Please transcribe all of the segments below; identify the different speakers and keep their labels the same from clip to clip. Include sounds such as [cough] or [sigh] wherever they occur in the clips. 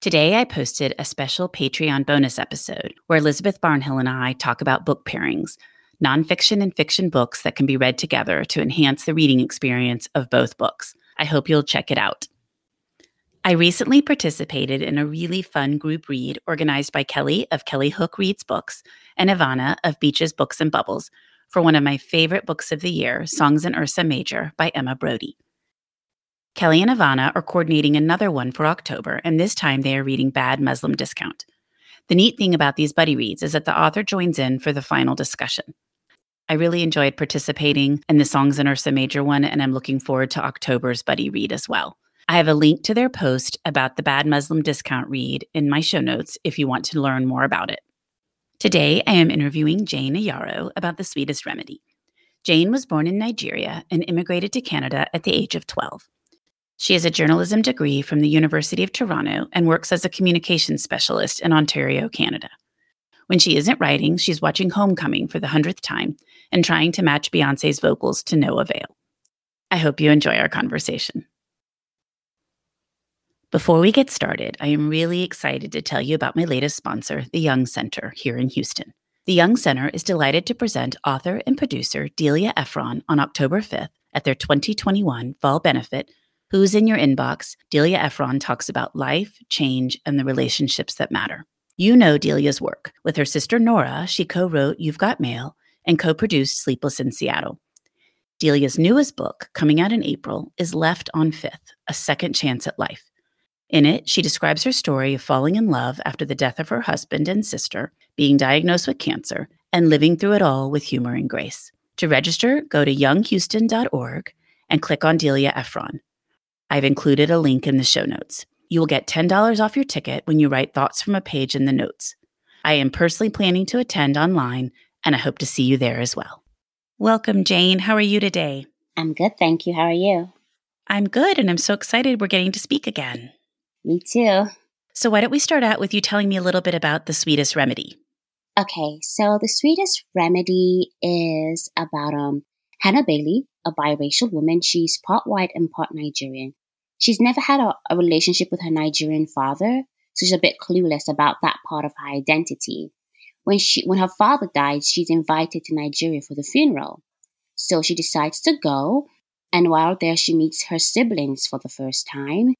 Speaker 1: Today, I posted a special Patreon bonus episode where Elizabeth Barnhill and I talk about book pairings, nonfiction and fiction books that can be read together to enhance the reading experience of both books. I hope you'll check it out. I recently participated in a really fun group read organized by Kelly of Kelly Hook Reads Books and Ivana of Beaches Books and Bubbles for one of my favorite books of the year, Songs in Ursa Major by Emma Brodie. Kelly and Ivana are coordinating another one for October, and this time they are reading Bad Muslim Discount. The neat thing about these buddy reads is that the author joins in for the final discussion. I really enjoyed participating in the Songs in Ursa Major one, and I'm looking forward to October's buddy read as well. I have a link to their post about the Bad Muslim Discount read in my show notes if you want to learn more about it. Today, I am interviewing Jane Igharo about The Sweetest Remedy. Jane was born in Nigeria and immigrated to Canada at the age of 12. She has a journalism degree from the University of Toronto and works as a communications specialist in Ontario, Canada. When she isn't writing, she's watching Homecoming for the hundredth time and trying to match Beyonce's vocals to no avail. I hope you enjoy our conversation. Before we get started, I am really excited to tell you about my latest sponsor, the Jung Center, here in Houston. The Jung Center is delighted to present author and producer Delia Ephron on October 5th at their 2021 Fall Benefit Who's in Your Inbox, Delia Ephron talks about life, change, and the relationships that matter. You know Delia's work. With her sister Nora, she co wrote You've Got Mail and co produced Sleepless in Seattle. Delia's newest book, coming out in April, is Left on Fifth A Second Chance at Life. In it, she describes her story of falling in love after the death of her husband and sister, being diagnosed with cancer, and living through it all with humor and grace. To register, go to junghouston.org and click on Delia Ephron. I've included a link in the show notes. You will get $10 off your ticket when you write thoughts from a page in the notes. I am personally planning to attend online, and I hope to see you there as well. Welcome, Jane. How are you today?
Speaker 2: I'm good, thank you. How are you?
Speaker 1: I'm good, and I'm so excited we're getting to speak again.
Speaker 2: Me too.
Speaker 1: So, why don't we start out with you telling me a little bit about The Sweetest Remedy?
Speaker 2: Okay, so The Sweetest Remedy is about um Hannah Bailey, a biracial woman. She's part white and part Nigerian. She's never had a, a relationship with her Nigerian father, so she's a bit clueless about that part of her identity. When she when her father died, she's invited to Nigeria for the funeral. So she decides to go, and while there she meets her siblings for the first time,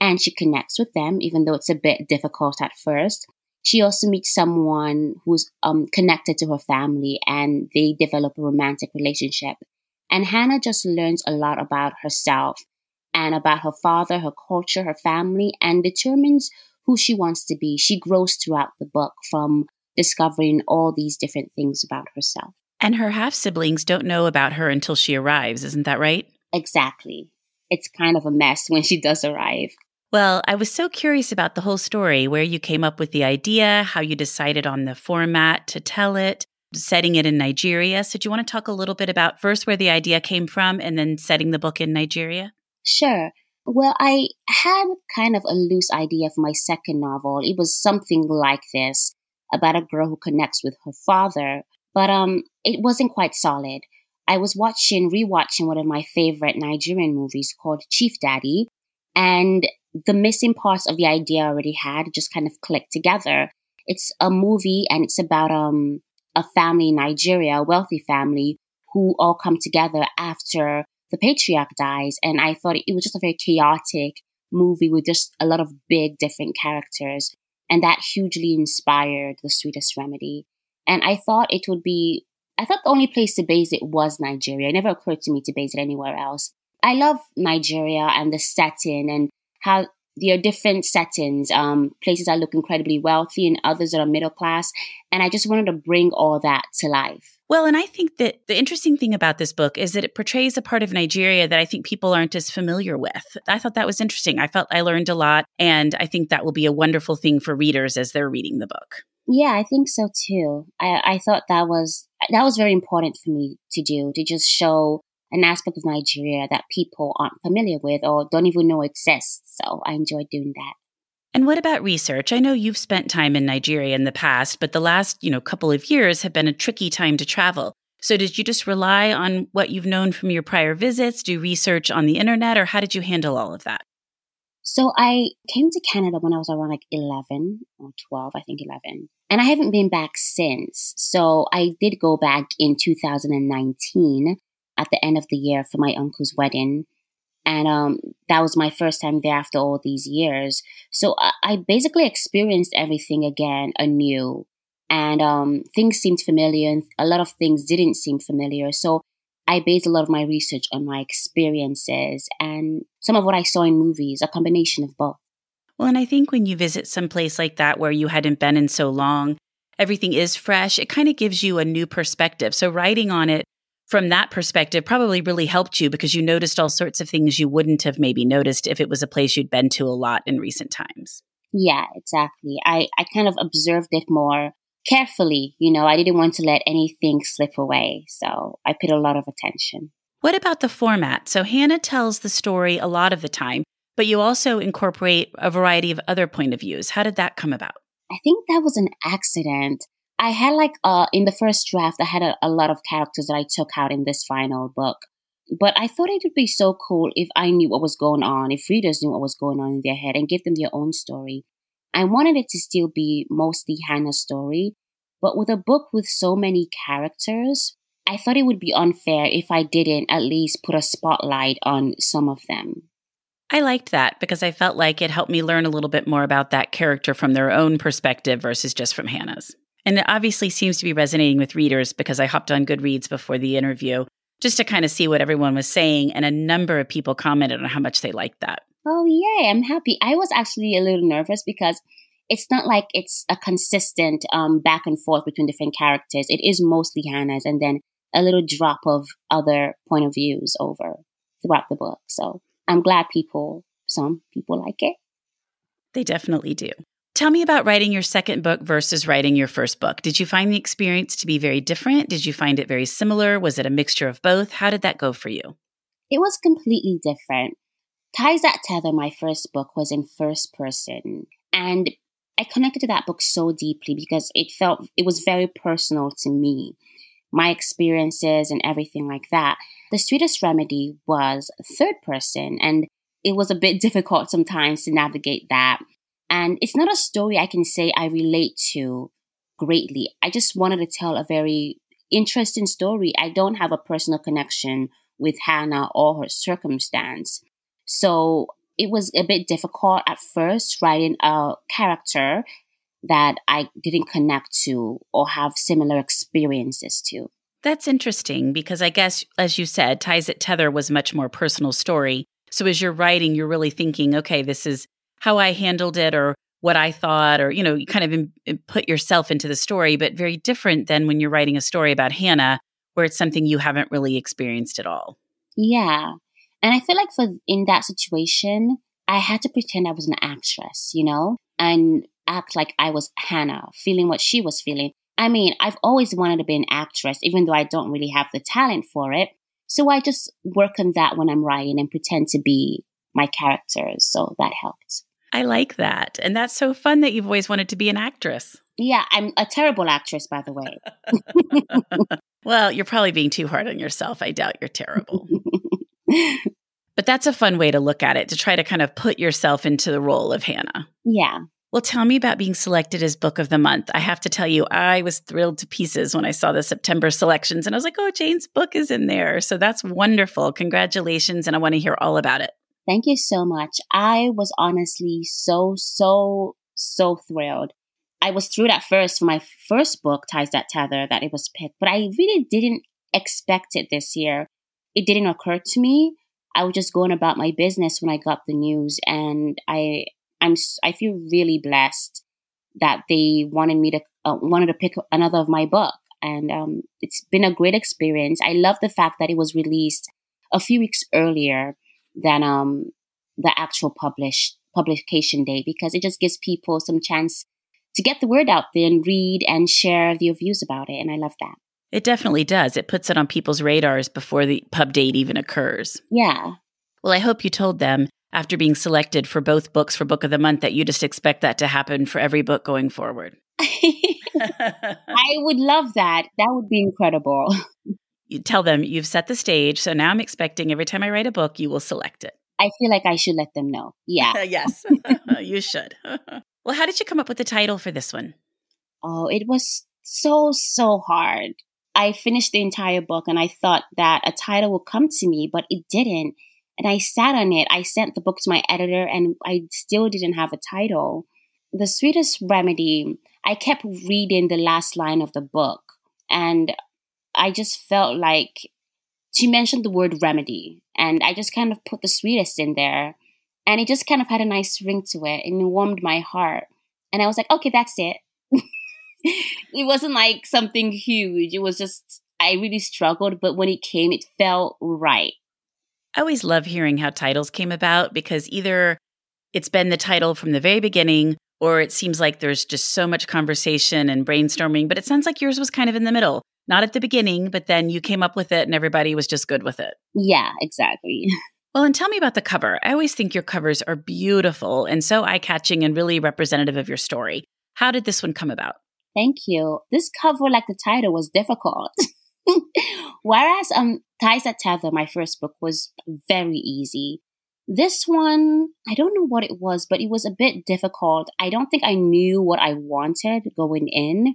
Speaker 2: and she connects with them, even though it's a bit difficult at first. She also meets someone who's um, connected to her family, and they develop a romantic relationship. And Hannah just learns a lot about herself and about her father, her culture, her family, and determines who she wants to be. She grows throughout the book from discovering all these different things about herself.
Speaker 1: And her half siblings don't know about her until she arrives, isn't that right?
Speaker 2: Exactly. It's kind of a mess [laughs] when she does arrive.
Speaker 1: Well, I was so curious about the whole story where you came up with the idea, how you decided on the format to tell it, setting it in Nigeria. So, do you want to talk a little bit about first where the idea came from and then setting the book in Nigeria?
Speaker 2: Sure. Well, I had kind of a loose idea for my second novel. It was something like this about a girl who connects with her father, but um, it wasn't quite solid. I was watching, rewatching one of my favorite Nigerian movies called Chief Daddy, and the missing parts of the idea I already had just kind of clicked together. It's a movie and it's about um a family in Nigeria, a wealthy family who all come together after the patriarch dies. And I thought it was just a very chaotic movie with just a lot of big different characters. And that hugely inspired The Sweetest Remedy. And I thought it would be, I thought the only place to base it was Nigeria. It never occurred to me to base it anywhere else. I love Nigeria and the setting and how there are different settings. Um, places that look incredibly wealthy and others that are middle class. And I just wanted to bring all that to life.
Speaker 1: Well, and I think that the interesting thing about this book is that it portrays a part of Nigeria that I think people aren't as familiar with. I thought that was interesting. I felt I learned a lot, and I think that will be a wonderful thing for readers as they're reading the book.
Speaker 2: Yeah, I think so too. I, I thought that was that was very important for me to do to just show an aspect of Nigeria that people aren't familiar with or don't even know exists. So I enjoyed doing that.
Speaker 1: And what about research? I know you've spent time in Nigeria in the past, but the last, you know, couple of years have been a tricky time to travel. So did you just rely on what you've known from your prior visits, do research on the internet, or how did you handle all of that?
Speaker 2: So I came to Canada when I was around like 11 or 12, I think 11. And I haven't been back since. So I did go back in 2019 at the end of the year for my uncle's wedding. And um, that was my first time there after all these years. So I, I basically experienced everything again anew. And um, things seemed familiar, and a lot of things didn't seem familiar. So I based a lot of my research on my experiences and some of what I saw in movies, a combination of both.
Speaker 1: Well, and I think when you visit some place like that where you hadn't been in so long, everything is fresh. It kind of gives you a new perspective. So writing on it from that perspective probably really helped you because you noticed all sorts of things you wouldn't have maybe noticed if it was a place you'd been to a lot in recent times.
Speaker 2: Yeah, exactly. I, I kind of observed it more carefully. You know, I didn't want to let anything slip away. So I paid a lot of attention.
Speaker 1: What about the format? So Hannah tells the story a lot of the time, but you also incorporate a variety of other point of views. How did that come about?
Speaker 2: I think that was an accident. I had like uh in the first draft I had a, a lot of characters that I took out in this final book. But I thought it would be so cool if I knew what was going on, if readers knew what was going on in their head and give them their own story. I wanted it to still be mostly Hannah's story, but with a book with so many characters, I thought it would be unfair if I didn't at least put a spotlight on some of them.
Speaker 1: I liked that because I felt like it helped me learn a little bit more about that character from their own perspective versus just from Hannah's. And it obviously seems to be resonating with readers because I hopped on Goodreads before the interview just to kind of see what everyone was saying. And a number of people commented on how much they liked that.
Speaker 2: Oh, yay. I'm happy. I was actually a little nervous because it's not like it's a consistent um, back and forth between different characters. It is mostly Hannah's and then a little drop of other point of views over throughout the book. So I'm glad people, some people like it.
Speaker 1: They definitely do. Tell me about writing your second book versus writing your first book. Did you find the experience to be very different? Did you find it very similar? Was it a mixture of both? How did that go for you?
Speaker 2: It was completely different. Ties That Tether, my first book, was in first person. And I connected to that book so deeply because it felt, it was very personal to me, my experiences and everything like that. The Sweetest Remedy was third person, and it was a bit [laughs] difficult sometimes to navigate that and it's not a story I can say I relate to greatly. I just wanted to tell a very interesting story. I don't have a personal connection with Hannah or her circumstance. So it was a bit difficult at first writing a character that I didn't connect to or have similar experiences to.
Speaker 1: That's interesting because I guess, as you said, Ties That Tether was much more personal story. So as you're writing, you're really thinking, okay, this is how I handled it or what I thought, or, you know, you kind of in, in put yourself into the story, but very different than when you're writing a story about Hannah, where it's something you haven't really experienced at all.
Speaker 2: Yeah. And I feel like for in that situation, I had to pretend I was an actress, you know, and act like I was Hannah, feeling what she was feeling. I mean, I've always wanted to be an actress, even though I don't really have the talent for it. So I just work on that when I'm writing and pretend to be my characters. So that helped.
Speaker 1: I like that. And that's so fun that you've always wanted to be an actress.
Speaker 2: Yeah, I'm a terrible actress, by the way. [laughs]
Speaker 1: well, you're probably being too hard on yourself. I doubt you're terrible. [laughs] but that's a fun way to look at it, to try to kind of put yourself into the role of Hannah.
Speaker 2: Yeah.
Speaker 1: Well, tell me about being selected as Book of the Month. I have to tell you, I was thrilled to pieces when I saw the September selections and I was like, oh, Jane's book is in there. So that's wonderful. Congratulations. And I want to hear all about it.
Speaker 2: Thank you so much. I was honestly so, so, so thrilled. I was thrilled at first for my first book, Ties That Tether, that it was picked, but I really didn't expect it this year. It didn't occur to me. I was just going about my business when I got the news, and I, I'm, I feel really blessed that they wanted me to uh, wanted to pick another of my book. and um, it's been a great experience. I love the fact that it was released a few weeks earlier than um, the actual published publication day because it just gives people some chance to get the word out there and read and share their views about it. And I love that.
Speaker 1: It definitely does. It puts it on people's radars before the pub date even occurs.
Speaker 2: Yeah.
Speaker 1: Well, I hope you told them after being selected for both books for Book of the Month that you just expect that to happen for every book going forward. [laughs] [laughs]
Speaker 2: I would love that. That would be incredible. [laughs]
Speaker 1: You tell them you've set the stage. So now I'm expecting every time I write a book, you will select it.
Speaker 2: I feel like I should let them know. Yeah. [laughs]
Speaker 1: yes, [laughs] [laughs] you should. well, how did you come up with the title for this one?
Speaker 2: Oh, it was so, so hard. I finished the entire book and I thought that a title would come to me, but it didn't. And I sat on it. I sent the book to my editor and I still didn't have a title. The sweetest remedy, I kept reading the last line of the book and I just felt like she mentioned the word remedy and I just kind of put the sweetest in there and it just kind of had a nice ring to it and it warmed my heart. And I was like, okay, that's it. [laughs] it wasn't like something huge. It was just, I really struggled, but when it came, it felt right.
Speaker 1: I always love hearing how titles came about because either it's been the title from the very beginning or it seems like there's just so much conversation and brainstorming, but it sounds like yours was kind of in the middle. Not at the beginning, but then you came up with it and everybody was just good with it.
Speaker 2: Yeah, exactly. [laughs]
Speaker 1: Well, and tell me about the cover. I always think your covers are beautiful and so eye catching and really representative of your story. How did this one come about?
Speaker 2: Thank you. This cover, like the title, was difficult. [laughs] Whereas um Ties That Tether, my first book, was very easy. This one, I don't know what it was, but it was a bit difficult. I don't think I knew what I wanted going in.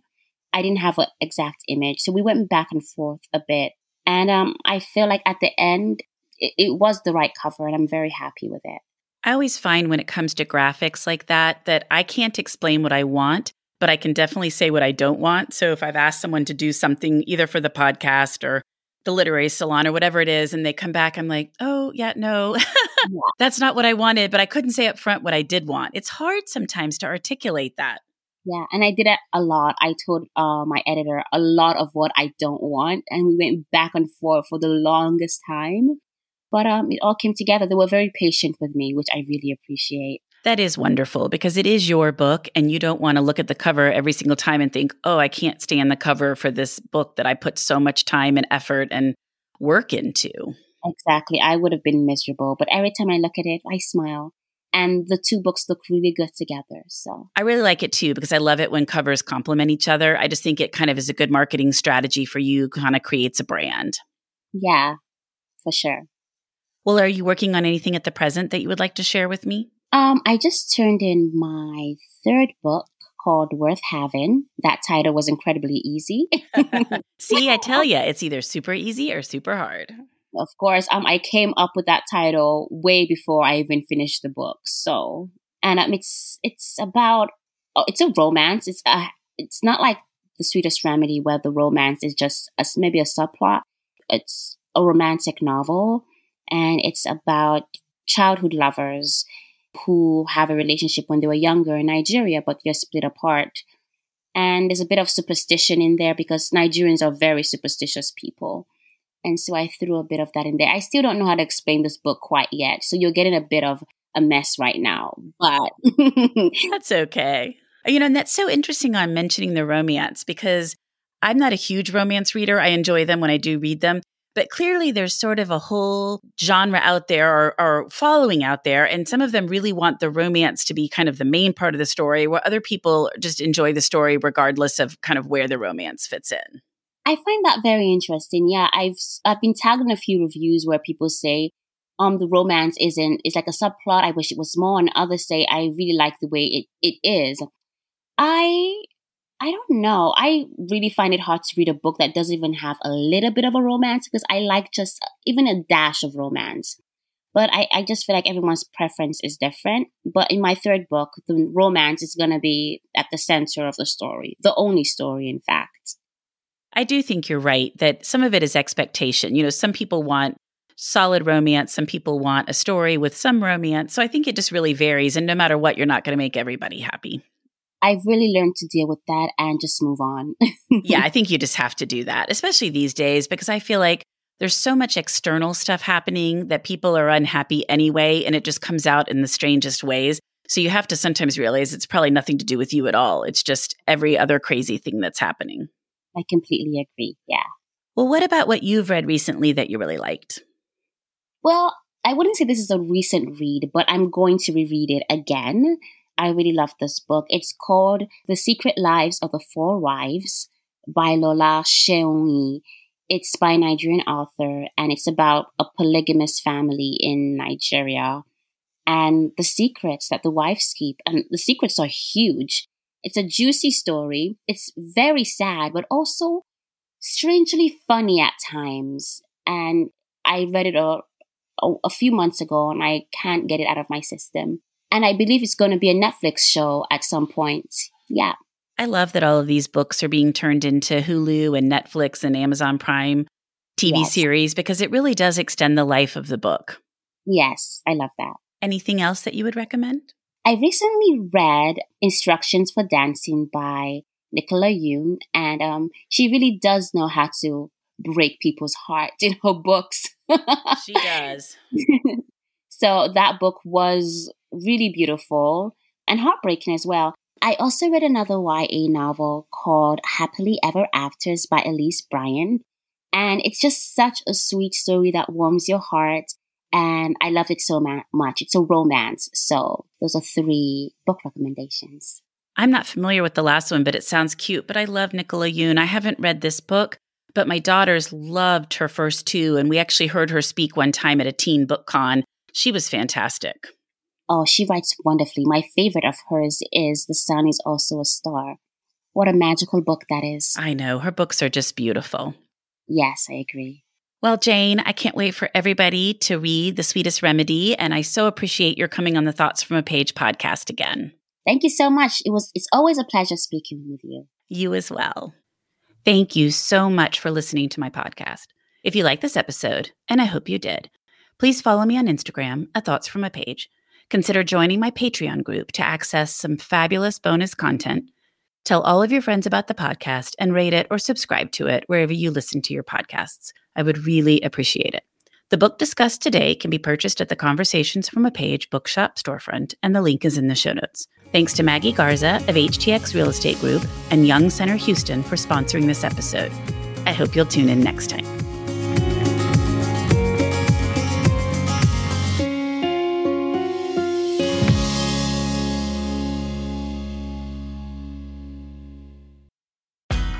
Speaker 2: I didn't have an exact image. So we went back and forth a bit. And um, I feel like at the end, it, it was the right cover, and I'm very happy with it.
Speaker 1: I always find when it comes to graphics like that, that I can't explain what I want, but I can definitely say what I don't want. So if I've asked someone to do something either for the podcast or the literary salon or whatever it is, and they come back, I'm like, oh, yeah, no, yeah. [laughs] that's not what I wanted, but I couldn't say up front what I did want. It's hard sometimes to articulate that.
Speaker 2: Yeah, and I did it a lot. I told uh, my editor a lot of what I don't want, and we went back and forth for the longest time. But um, it all came together. They were very patient with me, which I really appreciate.
Speaker 1: That is wonderful because it is your book and you don't want to look at the cover every single time and think, oh, I can't stand the cover for this book that I put so much time and effort and work into.
Speaker 2: Exactly. I would have been miserable. But every time I look at it, I smile. And the two books look really good together. So
Speaker 1: I really like it too because I love it when covers complement each other. I just think it kind of is a good marketing strategy for you, kind of creates a brand.
Speaker 2: Yeah, for sure.
Speaker 1: Well, are you working on anything at the present that you would like to share with me?
Speaker 2: Um, I just turned in my third book called Worth Having. That title was incredibly easy. [laughs]
Speaker 1: See, I tell you, it's either super easy or super hard.
Speaker 2: Of course, um, I came up with that title way before I even finished the book. So, and um, it's it's about oh, it's a romance. It's a it's not like the sweetest remedy where the romance is just a, maybe a subplot. It's a romantic novel, and it's about childhood lovers who have a relationship when they were younger in Nigeria, but they're split apart. And there's a bit of superstition in there because Nigerians are very superstitious people. And so I threw a bit of that in there. I still don't know how to explain this book quite yet. So you're getting a bit of a mess right now, but [laughs]
Speaker 1: that's okay. You know, and that's so interesting I'm mentioning the romance because I'm not a huge romance reader. I enjoy them when I do read them. But clearly, there's sort of a whole genre out there or, or, following out there. And some of them really want the romance to be kind of the main part of the story, where other people just enjoy the story regardless of kind of where the romance fits in.
Speaker 2: I find that very interesting. Yeah, I've I've been tagged in a few reviews where people say, um, the romance isn't it's like a subplot. I wish it was more, and others say I really like the way it, it is. I I don't know. I really find it hard to read a book that doesn't even have a little bit of a romance because I like just uh, even a dash of romance. But I, I just feel like everyone's preference is different. But in my third book, the romance is going to be at the center of the story, the only story, in fact.
Speaker 1: I do think you're right that some of it is expectation. You know, some people want solid romance, some people want a story with some romance. So I think it just really varies. And no matter what, you're not going to make everybody happy.
Speaker 2: I've really learned to deal with that and just move on. [laughs]
Speaker 1: yeah, I think you just have to do that, especially these days, because I feel like there's so much external stuff happening that people are unhappy anyway, and it just comes out in the strangest ways. So you have to sometimes realize it's probably nothing to do with you at all. It's just every other crazy thing that's happening.
Speaker 2: I completely agree. Yeah.
Speaker 1: Well, what about what you've read recently that you really liked?
Speaker 2: Well, I wouldn't say this is a recent read, but I'm going to reread it again. I really love this book. It's called The Secret Lives of the Four Wives by Lola Shoneyin. It's by a Nigerian author and it's about a polygamous family in Nigeria and the secrets that the wives keep. And the secrets are huge. It's a juicy story. It's very sad, but also strangely funny at times. And I read it a, a, a few months ago and I can't get it out of my system. And I believe it's going to be a Netflix show at some point. Yeah.
Speaker 1: I love that all of these books are being turned into Hulu and Netflix and Amazon Prime TV yes. series because it really does extend the life of the book.
Speaker 2: Yes, I love that.
Speaker 1: Anything else that you would recommend?
Speaker 2: I recently read Instructions for Dancing by Nicola Yoon, and um, she really does know how to break people's hearts [laughs] in her books.
Speaker 1: she does. [laughs]
Speaker 2: so that book was really beautiful and heartbreaking as well. I also read another YA novel called Happily Ever Afters by Elise Bryant. And it's just such a sweet story that warms your heart. And I loved it so ma- much. It's a romance. So those are three book recommendations.
Speaker 1: I'm not familiar with the last one, but it sounds cute. But I love Nicola Yoon. I haven't read this book, but my daughters loved her first two. And we actually heard her speak one time at a teen book con. She was fantastic.
Speaker 2: Oh, she writes wonderfully. My favorite of hers is The Sun is Also a Star. What a magical book that is.
Speaker 1: I know. Her books are just beautiful.
Speaker 2: Yes, I agree.
Speaker 1: Well, Jane, I can't wait for everybody to read The Sweetest Remedy, and I so appreciate your coming on the Thoughts from a Page podcast again.
Speaker 2: Thank you so much. It was it's always a pleasure speaking with you.
Speaker 1: You as well. Thank you so much for listening to my podcast. If you like this episode, and I hope you did, please follow me on Instagram at Thoughts from a Page Consider joining my Patreon group to access some fabulous bonus content. Tell all of your friends about the podcast and rate it or subscribe to it wherever you listen to your podcasts. I would really appreciate it. The book discussed today can be purchased at the Conversations from a Page bookshop storefront, and the link is in the show notes. Thanks to Maggie Garza of HTX Real Estate Group and Jung Center Houston for sponsoring this episode. I hope you'll tune in next time.